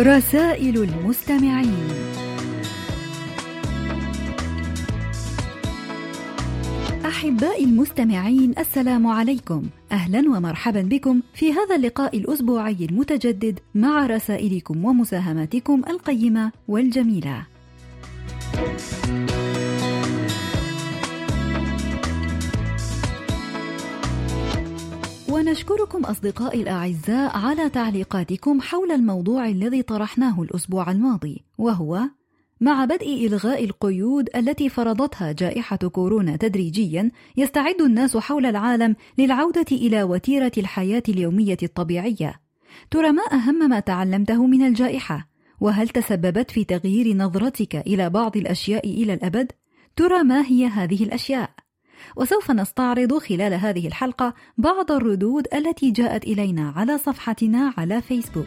رسائل المستمعين. أحبائي المستمعين السلام عليكم. أهلا ومرحبا بكم في هذا اللقاء الأسبوعي المتجدد مع رسائلكم ومساهماتكم القيمة والجميلة. ونشكركم أصدقائي الأعزاء على تعليقاتكم حول الموضوع الذي طرحناه الأسبوع الماضي وهو مع بدء إلغاء القيود التي فرضتها جائحة كورونا تدريجيا يستعد الناس حول العالم للعودة إلى وتيرة الحياة اليومية الطبيعية. ترى ما أهم ما تعلمته من الجائحة؟ وهل تسببت في تغيير نظرتك إلى بعض الأشياء إلى الأبد؟ ترى ما هي هذه الأشياء؟ وسوف نستعرض خلال هذه الحلقة بعض الردود التي جاءت إلينا على صفحتنا على فيسبوك.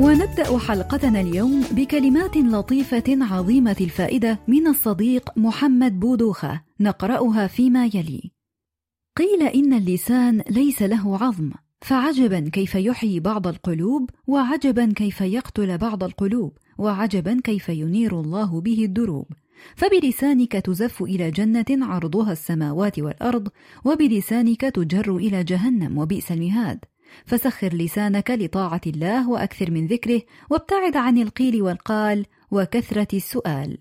ونبدأ حلقتنا اليوم بكلمات لطيفة عظيمة الفائدة من الصديق محمد بودوخة نقرأها فيما يلي. قيل إن اللسان ليس له عظم فعجبا كيف يحيي بعض القلوب وعجبا كيف يقتل بعض القلوب وعجبا كيف ينير الله به الدروب. فبلسانك تزف إلى جنة عرضها السماوات والأرض وبلسانك تجر إلى جهنم وبئس المهاد. فسخر لسانك لطاعة الله وأكثر من ذكره وابتعد عن القيل والقال وكثرة السؤال.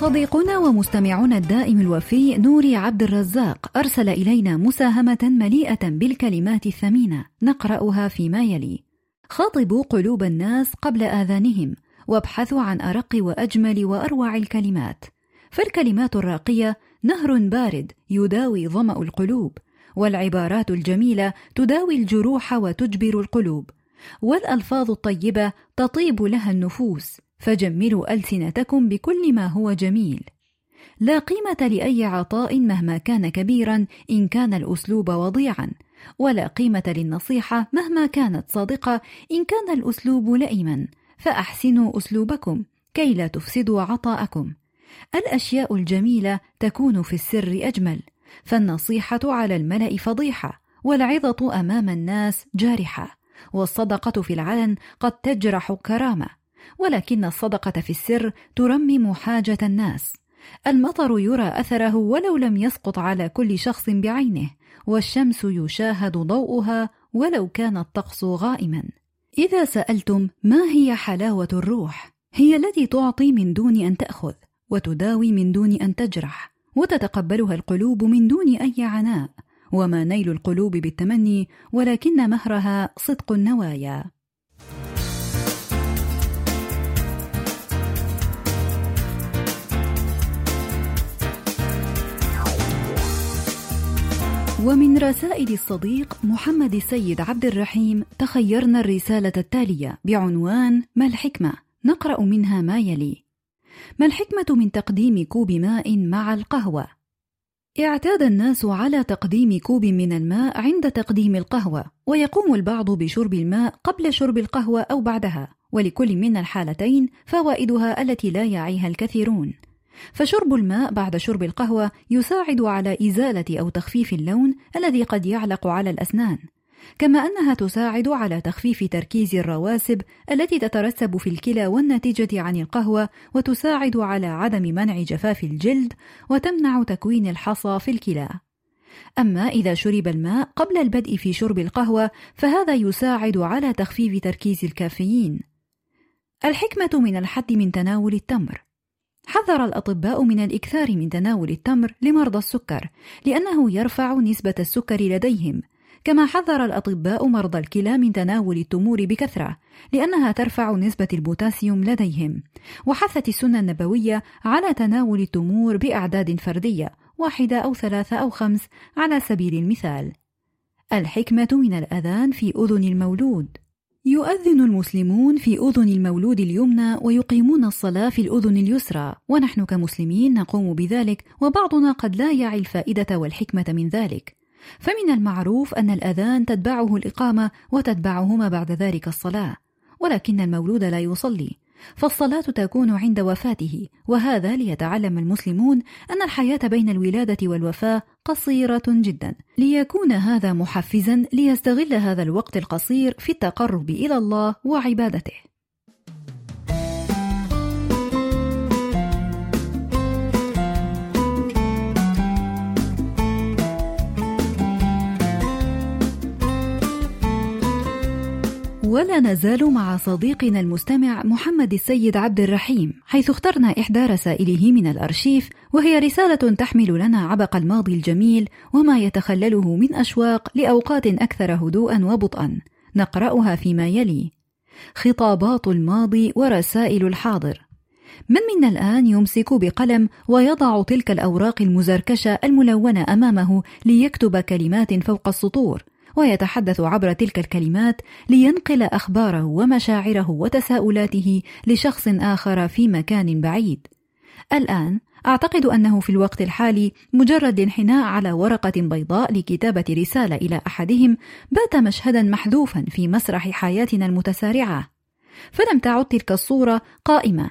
صديقنا ومستمعنا الدائم الوفي نوري عبد الرزاق أرسل إلينا مساهمة مليئة بالكلمات الثمينة نقرأها فيما يلي: خاطبوا قلوب الناس قبل آذانهم وابحثوا عن أرق وأجمل وأروع الكلمات. فالكلمات الراقية نهر بارد يداوي ظمأ القلوب والعبارات الجميلة تداوي الجروح وتجبر القلوب. والألفاظ الطيبة تطيب لها النفوس فجملوا ألسنتكم بكل ما هو جميل. لا قيمة لأي عطاء مهما كان كبيرا إن كان الأسلوب وضيعا. ولا قيمة للنصيحة مهما كانت صادقة إن كان الأسلوب لئيما فأحسنوا أسلوبكم كي لا تفسدوا عطاءكم. الأشياء الجميلة تكون في السر أجمل فالنصيحة على الملأ فضيحة والعظة أمام الناس جارحة والصدقة في العلن قد تجرح كرامة ولكن الصدقة في السر ترمم حاجة الناس. المطر يرى أثره ولو لم يسقط على كل شخص بعينه والشمس يشاهد ضوءها ولو كان الطقس غائما. إذا سألتم ما هي حلاوة الروح؟ هي التي تعطي من دون أن تأخذ وتداوي من دون أن تجرح وتتقبلها القلوب من دون أي عناء وما نيل القلوب بالتمني ولكن مهرها صدق النوايا. ومن رسائل الصديق محمد السيد عبد الرحيم تخيرنا الرسالة التالية بعنوان ما الحكمة؟ نقرأ منها ما يلي: ما الحكمة من تقديم كوب ماء مع القهوة؟ اعتاد الناس على تقديم كوب من الماء عند تقديم القهوة، ويقوم البعض بشرب الماء قبل شرب القهوة أو بعدها، ولكل من الحالتين فوائدها التي لا يعيها الكثيرون. فشرب الماء بعد شرب القهوة يساعد على إزالة أو تخفيف اللون الذي قد يعلق على الأسنان، كما أنها تساعد على تخفيف تركيز الرواسب التي تترسب في الكلى والناتجة عن القهوة وتساعد على عدم منع جفاف الجلد وتمنع تكوين الحصى في الكلى. أما إذا شرب الماء قبل البدء في شرب القهوة فهذا يساعد على تخفيف تركيز الكافيين. الحكمة من الحد من تناول التمر حذر الأطباء من الإكثار من تناول التمر لمرضى السكر لأنه يرفع نسبة السكر لديهم. كما حذر الأطباء مرضى الكلى من تناول التمور بكثرة لأنها ترفع نسبة البوتاسيوم لديهم. وحثت السنة النبوية على تناول التمور بأعداد فردية واحدة أو ثلاثة أو خمس على سبيل المثال. الحكمة من الأذان في أذن المولود. يؤذن المسلمون في أذن المولود اليمنى ويقيمون الصلاة في الأذن اليسرى، ونحن كمسلمين نقوم بذلك، وبعضنا قد لا يعي الفائدة والحكمة من ذلك. فمن المعروف أن الأذان تتبعه الإقامة وتتبعهما بعد ذلك الصلاة، ولكن المولود لا يصلي، فالصلاة تكون عند وفاته وهذا ليتعلم المسلمون أن الحياة بين الولادة والوفاة قصيرة جدا. ليكون هذا محفزا ليستغل هذا الوقت القصير في التقرب إلى الله وعبادته. ولا نزال مع صديقنا المستمع محمد السيد عبد الرحيم حيث اخترنا إحدى رسائله من الأرشيف وهي رسالة تحمل لنا عبق الماضي الجميل وما يتخلله من أشواق لأوقات أكثر هدوءا وبطئا. نقرأها فيما يلي خطابات الماضي ورسائل الحاضر. من منا الآن يمسك بقلم ويضع تلك الأوراق المزركشة الملونة أمامه ليكتب كلمات فوق السطور؟ ويتحدث عبر تلك الكلمات لينقل أخباره ومشاعره وتساؤلاته لشخص آخر في مكان بعيد. الآن أعتقد أنه في الوقت الحالي مجرد الانحناء على ورقة بيضاء لكتابة رسالة إلى أحدهم بات مشهدا محذوفا في مسرح حياتنا المتسارعة. فلم تعد تلك الصورة قائمة.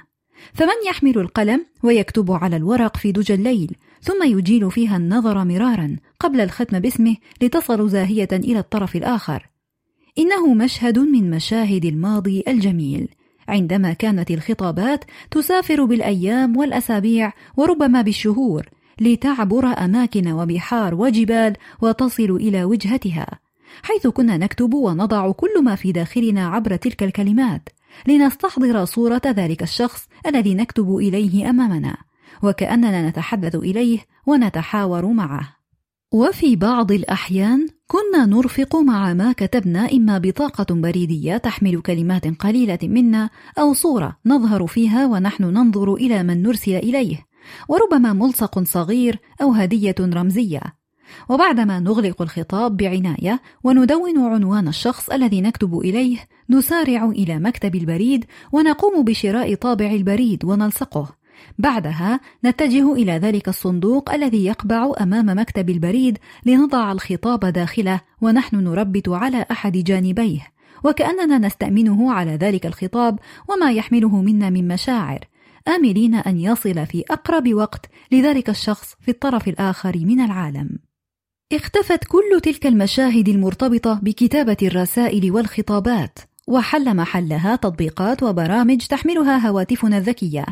فمن يحمل القلم ويكتب على الورق في دجى الليل ثم يجيل فيها النظر مرارا قبل الختم باسمه لتصل زاهية إلى الطرف الآخر. إنه مشهد من مشاهد الماضي الجميل، عندما كانت الخطابات تسافر بالأيام والأسابيع وربما بالشهور لتعبر أماكن وبحار وجبال وتصل إلى وجهتها، حيث كنا نكتب ونضع كل ما في داخلنا عبر تلك الكلمات، لنستحضر صورة ذلك الشخص الذي نكتب إليه أمامنا. وكأننا نتحدث إليه ونتحاور معه. وفي بعض الأحيان كنا نرفق مع ما كتبنا إما بطاقة بريدية تحمل كلمات قليلة منا أو صورة نظهر فيها ونحن ننظر إلى من نرسل إليه، وربما ملصق صغير أو هدية رمزية. وبعدما نغلق الخطاب بعناية وندون عنوان الشخص الذي نكتب إليه، نسارع إلى مكتب البريد ونقوم بشراء طابع البريد ونلصقه، بعدها نتجه إلى ذلك الصندوق الذي يقبع أمام مكتب البريد لنضع الخطاب داخله ونحن نربط على أحد جانبيه وكأننا نستأمنه على ذلك الخطاب وما يحمله منا من مشاعر آملين أن يصل في أقرب وقت لذلك الشخص في الطرف الآخر من العالم. اختفت كل تلك المشاهد المرتبطة بكتابة الرسائل والخطابات، وحل محلها تطبيقات وبرامج تحملها هواتفنا الذكية،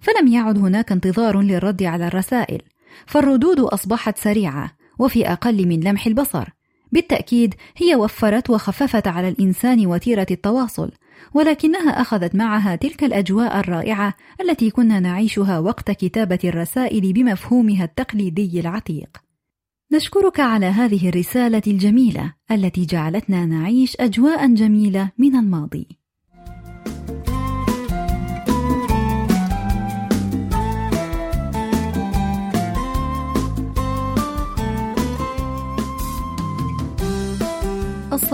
فلم يعد هناك انتظار للرد على الرسائل فالردود أصبحت سريعة وفي أقل من لمح البصر. بالتأكيد هي وفرت وخففت على الإنسان وتيرة التواصل ولكنها أخذت معها تلك الأجواء الرائعة التي كنا نعيشها وقت كتابة الرسائل بمفهومها التقليدي العتيق. نشكرك على هذه الرسالة الجميلة التي جعلتنا نعيش اجواء جميلة من الماضي.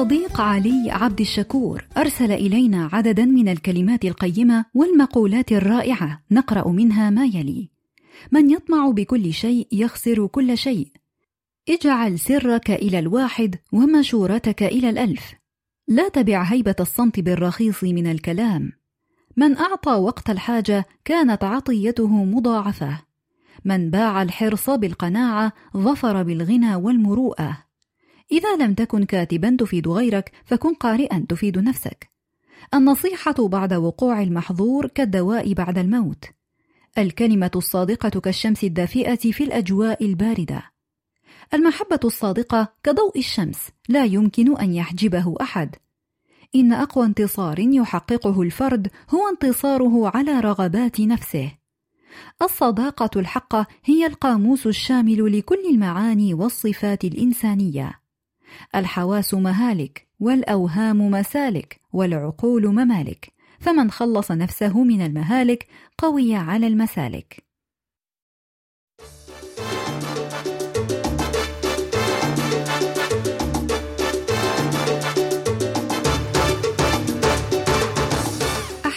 الصديق علي عبد الشكور أرسل إلينا عددا من الكلمات القيمة والمقولات الرائعة نقرأ منها ما يلي: من يطمع بكل شيء يخسر كل شيء. اجعل سرك إلى الواحد ومشورتك إلى الألف. لا تبع هيبة الصمت بالرخيص من الكلام. من أعطى وقت الحاجة كانت عطيته مضاعفة. من باع الحرص بالقناعة ظفر بالغنى والمروءة. إذا لم تكن كاتبا تفيد غيرك فكن قارئا تفيد نفسك. النصيحة بعد وقوع المحظور كالدواء بعد الموت. الكلمة الصادقة كالشمس الدافئة في الأجواء الباردة. المحبة الصادقة كضوء الشمس لا يمكن أن يحجبه أحد. إن أقوى انتصار يحققه الفرد هو انتصاره على رغبات نفسه. الصداقة الحقة هي القاموس الشامل لكل المعاني والصفات الإنسانية. الحواس مهالك والأوهام مسالك والعقول ممالك فمن خلص نفسه من المهالك قوي على المسالك.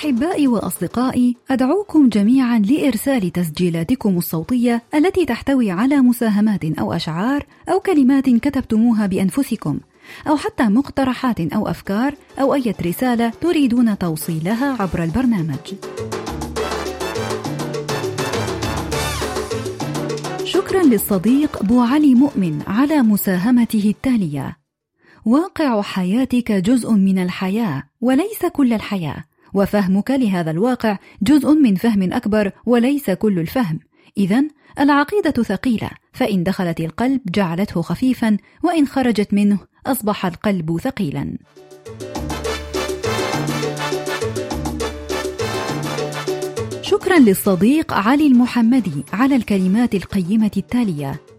أحبائي وأصدقائي أدعوكم جميعا لإرسال تسجيلاتكم الصوتية التي تحتوي على مساهمات أو أشعار أو كلمات كتبتموها بأنفسكم أو حتى مقترحات أو أفكار أو أي رسالة تريدون توصيلها عبر البرنامج. شكرا للصديق بو علي مؤمن على مساهمته التالية. واقع حياتك جزء من الحياة وليس كل الحياة. وفهمك لهذا الواقع جزء من فهم أكبر وليس كل الفهم. إذا العقيدة ثقيلة فإن دخلت القلب جعلته خفيفا وإن خرجت منه أصبح القلب ثقيلا. شكرا للصديق علي المحمدي على الكلمات القيمة التالية.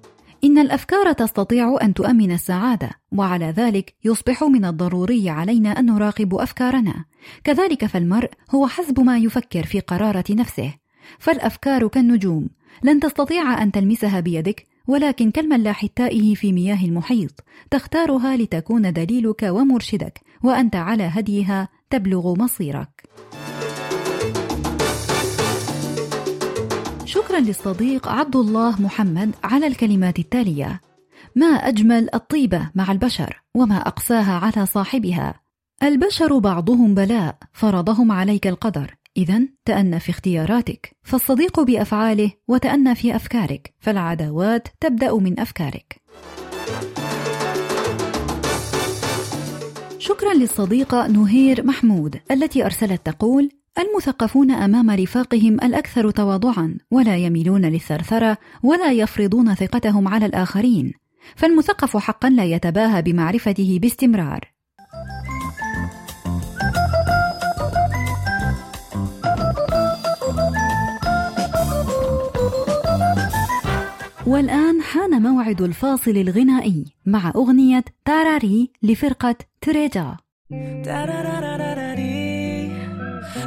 إن الأفكار تستطيع أن تؤمن السعادة، وعلى ذلك يصبح من الضروري علينا أن نراقب أفكارنا، كذلك فالمرء هو حسب ما يفكر في قرارة نفسه، فالأفكار كالنجوم، لن تستطيع أن تلمسها بيدك، ولكن كالملاح التائه في مياه المحيط، تختارها لتكون دليلك ومرشدك، وأنت على هديها تبلغ مصيرك. شكرا للصديق عبد الله محمد على الكلمات التالية. ما أجمل الطيبة مع البشر وما أقساها على صاحبها. البشر بعضهم بلاء فرضهم عليك القدر. إذا تأنى في اختياراتك فالصديق بأفعاله وتأنى في أفكارك فالعداوات تبدأ من أفكارك. شكرا للصديقة نهير محمود التي أرسلت تقول المثقفون أمام رفاقهم الأكثر تواضعا ولا يميلون للثرثرة ولا يفرضون ثقتهم على الآخرين. فالمثقف حقا لا يتباهى بمعرفته باستمرار. والآن حان موعد الفاصل الغنائي مع أغنية تاراري لفرقة تريجا.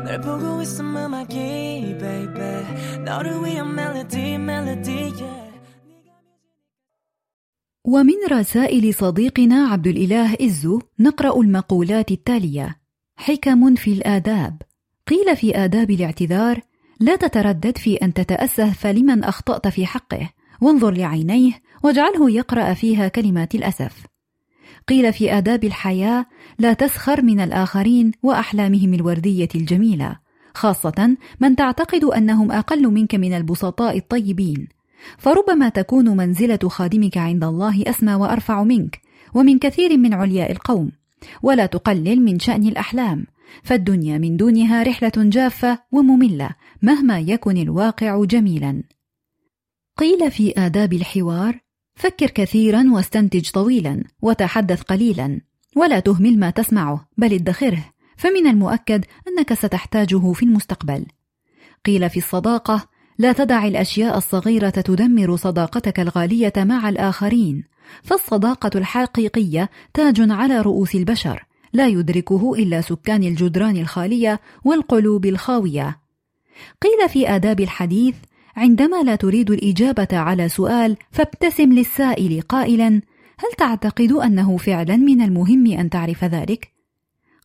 널 보고 있음 음악이 baby 너를 위한 멜로디 멜로디 yeah. ومن رسائل صديقنا عبد الإله إزو نقرأ المقولات التالية: حكم في الآداب، قيل في آداب الاعتذار: لا تتردد في أن تتأسف لمن أخطأت في حقه، وانظر لعينيه واجعله يقرأ فيها كلمات الأسف. قيل في آداب الحياة لا تسخر من الآخرين وأحلامهم الوردية الجميلة خاصة من تعتقد أنهم أقل منك من البسطاء الطيبين. فربما تكون منزلة خادمك عند الله أسمى وأرفع منك ومن كثير من علياء القوم. ولا تقلل من شأن الأحلام فالدنيا من دونها رحلة جافة ومملة مهما يكن الواقع جميلا. قيل في آداب الحوار فكر كثيرا واستنتج طويلا وتحدث قليلا. ولا تهمل ما تسمعه بل ادخره. فمن المؤكد أنك ستحتاجه في المستقبل. قيل في الصداقة لا تدع الأشياء الصغيرة تدمر صداقتك الغالية مع الآخرين. فالصداقة الحقيقية تاج على رؤوس البشر لا يدركه إلا سكان الجدران الخالية والقلوب الخاوية. قيل في آداب الحديث عندما لا تريد الإجابة على سؤال فابتسم للسائل قائلا: هل تعتقد أنه فعلا من المهم أن تعرف ذلك؟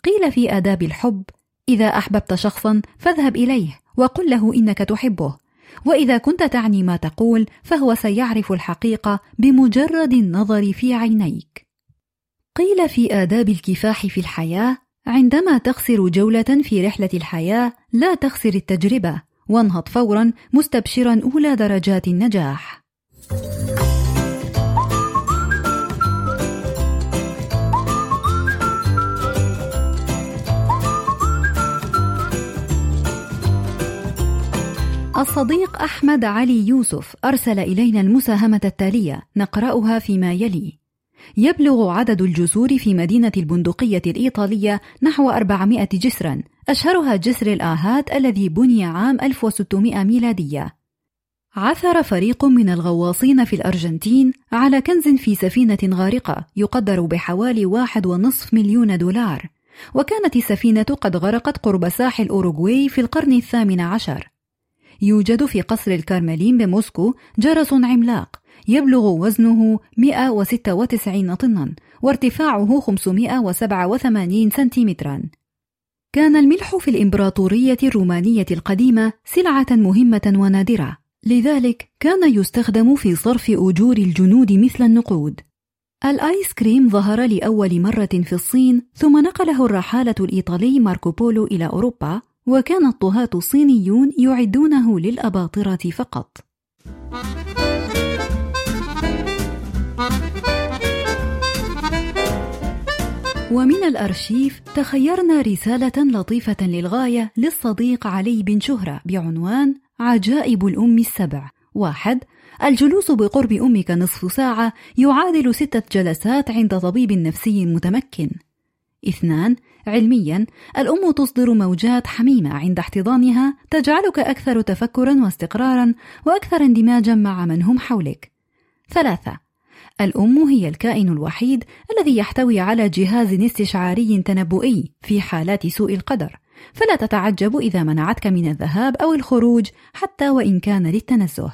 قيل في آداب الحب: إذا أحببت شخصا فاذهب إليه وقل له إنك تحبه، وإذا كنت تعني ما تقول فهو سيعرف الحقيقة بمجرد النظر في عينيك. قيل في آداب الكفاح في الحياة: عندما تخسر جولة في رحلة الحياة لا تخسر التجربة وانهض فورا مستبشرا أولى درجات النجاح. الصديق أحمد علي يوسف أرسل إلينا المساهمة التالية نقرأها فيما يلي. يبلغ عدد الجسور في مدينة البندقية الإيطالية نحو 400 جسرا أشهرها جسر الآهات الذي بني عام 1600 ميلادية. عثر فريق من الغواصين في الأرجنتين على كنز في سفينة غارقة يقدر بحوالي واحد ونصف مليون دولار. وكانت السفينة قد غرقت قرب ساحل أوروغواي في القرن الثامن عشر. يوجد في قصر الكارملين بموسكو جرس عملاق. يبلغ وزنه 196 طنا وارتفاعه 587 سنتيمترا. كان الملح في الإمبراطورية الرومانية القديمة سلعة مهمة ونادرة. لذلك كان يستخدم في صرف أجور الجنود مثل النقود. الآيس كريم ظهر لأول مرة في الصين ثم نقله الرحالة الإيطالي ماركو بولو إلى أوروبا وكان الطهاة الصينيون يعدونه للأباطرة فقط. ومن الأرشيف تخيرنا رسالة لطيفة للغاية للصديق علي بن شهرة بعنوان عجائب الأم السبع. واحد الجلوس بقرب أمك نصف ساعة يعادل ستة جلسات عند طبيب نفسي متمكن. اثنان علميا الأم تصدر موجات حميمة عند احتضانها تجعلك أكثر تفكرا واستقرارا وأكثر اندماجا مع من هم حولك. ثلاثة الأم هي الكائن الوحيد الذي يحتوي على جهاز استشعاري تنبؤي في حالات سوء القدر. فلا تتعجب إذا منعتك من الذهاب أو الخروج حتى وإن كان للتنزه.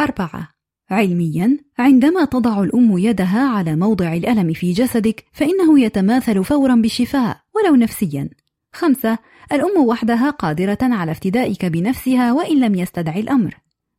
أربعة. علميا عندما تضع الأم يدها على موضع الألم في جسدك فإنه يتماثل فورا بالشفاء ولو نفسيا. خمسة. الأم وحدها قادرة على افتدائك بنفسها وإن لم يستدعي الأمر.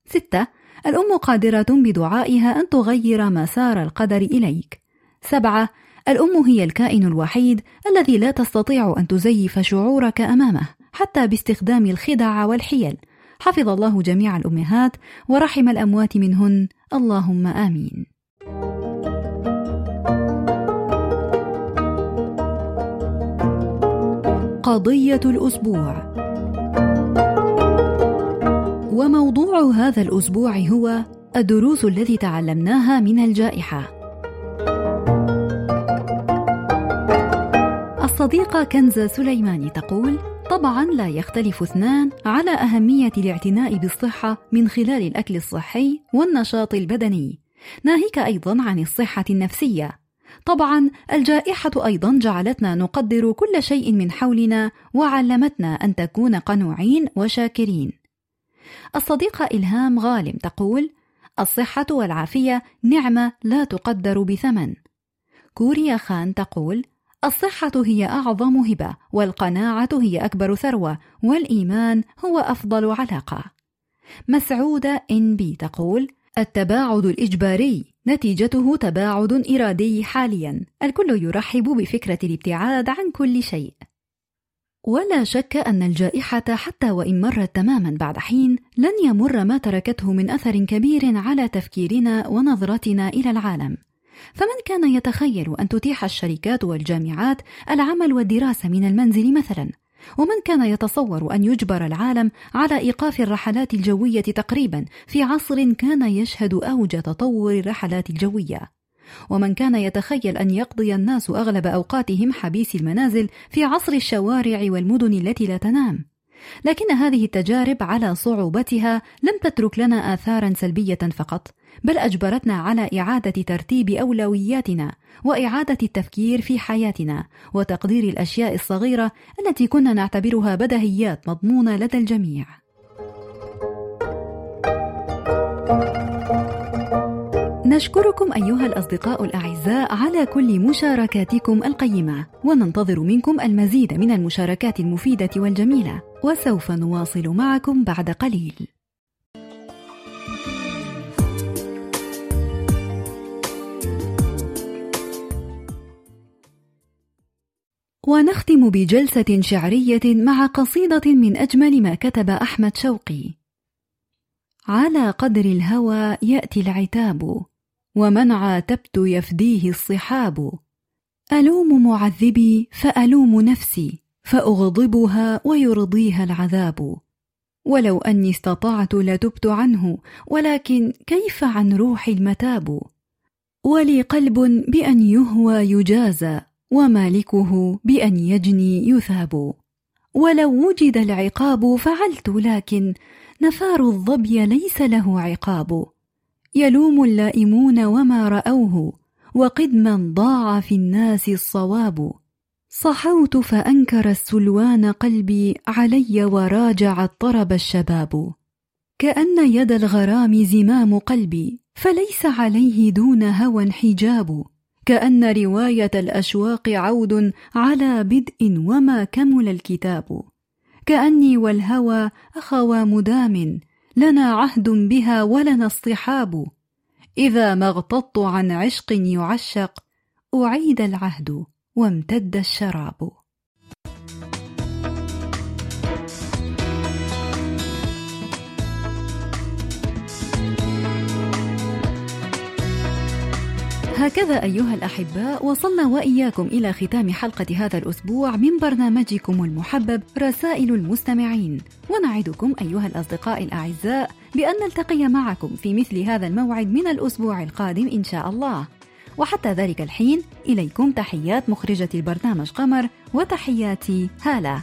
ستة. الأم قادرة بدعائها أن تغير مسار القدر إليك. سبعة الأم هي الكائن الوحيد الذي لا تستطيع أن تزيف شعورك أمامه حتى باستخدام الخدع والحيل. حفظ الله جميع الأمهات ورحم الأموات منهن اللهم آمين. قضية الأسبوع وموضوع هذا الأسبوع هو الدروس التي تعلمناها من الجائحة. الصديقة كنزة سليماني تقول: طبعا لا يختلف اثنان على أهمية الاعتناء بالصحة من خلال الأكل الصحي والنشاط البدني، ناهيك أيضا عن الصحة النفسية. طبعا الجائحة أيضا جعلتنا نقدر كل شيء من حولنا وعلمتنا أن تكون قنوعين وشاكرين. الصديقة إلهام غالم تقول: الصحة والعافية نعمة لا تقدر بثمن. كوريا خان تقول: الصحة هي أعظم هبة، والقناعة هي أكبر ثروة، والإيمان هو أفضل علاقة. مسعودة إن بي تقول: التباعد الإجباري نتيجته تباعد إرادي حاليا، الكل يرحب بفكرة الابتعاد عن كل شيء. ولا شك أن الجائحة حتى وإن مرت تماما بعد حين لن يمر ما تركته من أثر كبير على تفكيرنا ونظرتنا إلى العالم. فمن كان يتخيل أن تتيح الشركات والجامعات العمل والدراسة من المنزل مثلا، ومن كان يتصور أن يجبر العالم على إيقاف الرحلات الجوية تقريبا في عصر كان يشهد أوج تطور الرحلات الجوية. ومن كان يتخيل أن يقضي الناس أغلب أوقاتهم حبيس المنازل في عصر الشوارع والمدن التي لا تنام لكن هذه التجارب على صعوبتها لم تترك لنا آثارا سلبية فقط بل أجبرتنا على إعادة ترتيب أولوياتنا وإعادة التفكير في حياتنا وتقدير الأشياء الصغيرة التي كنا نعتبرها بدهيات مضمونة لدى الجميع. نشكركم أيها الأصدقاء الأعزاء على كل مشاركاتكم القيمة وننتظر منكم المزيد من المشاركات المفيدة والجميلة وسوف نواصل معكم بعد قليل. ونختم بجلسة شعرية مع قصيدة من أجمل ما كتب أحمد شوقي. على قدر الهوى يأتي العتاب. ومن عاتبت يفديه الصحاب. ألوم معذبي فألوم نفسي فأغضبها ويرضيها العذاب. ولو أني استطعت لتبت عنه ولكن كيف عن روحي المتاب؟ ولي قلب بأن يهوى يجازى ومالكه بأن يجني يثاب. ولو وجد العقاب فعلت لكن نفار الظبي ليس له عقاب. يلوم اللائمون وما رأوه وقدما ضاع في الناس الصواب. صحوت فأنكر السلوان قلبي علي وراجع الطرب الشباب. كأن يد الغرام زمام قلبي فليس عليه دون هوى حجاب. كأن رواية الأشواق عود على بدء وما كمل الكتاب. كأني والهوى أخوى مدام لنا عهد بها ولنا اصطحاب. إذا ما اغتضت عن عشق يعشق أعيد العهد وامتد الشراب. هكذا أيها الأحباء وصلنا وإياكم إلى ختام حلقة هذا الأسبوع من برنامجكم المحبب رسائل المستمعين. ونعدكم أيها الأصدقاء الأعزاء بأن نلتقي معكم في مثل هذا الموعد من الأسبوع القادم إن شاء الله. وحتى ذلك الحين إليكم تحيات مخرجة البرنامج قمر وتحياتي هالة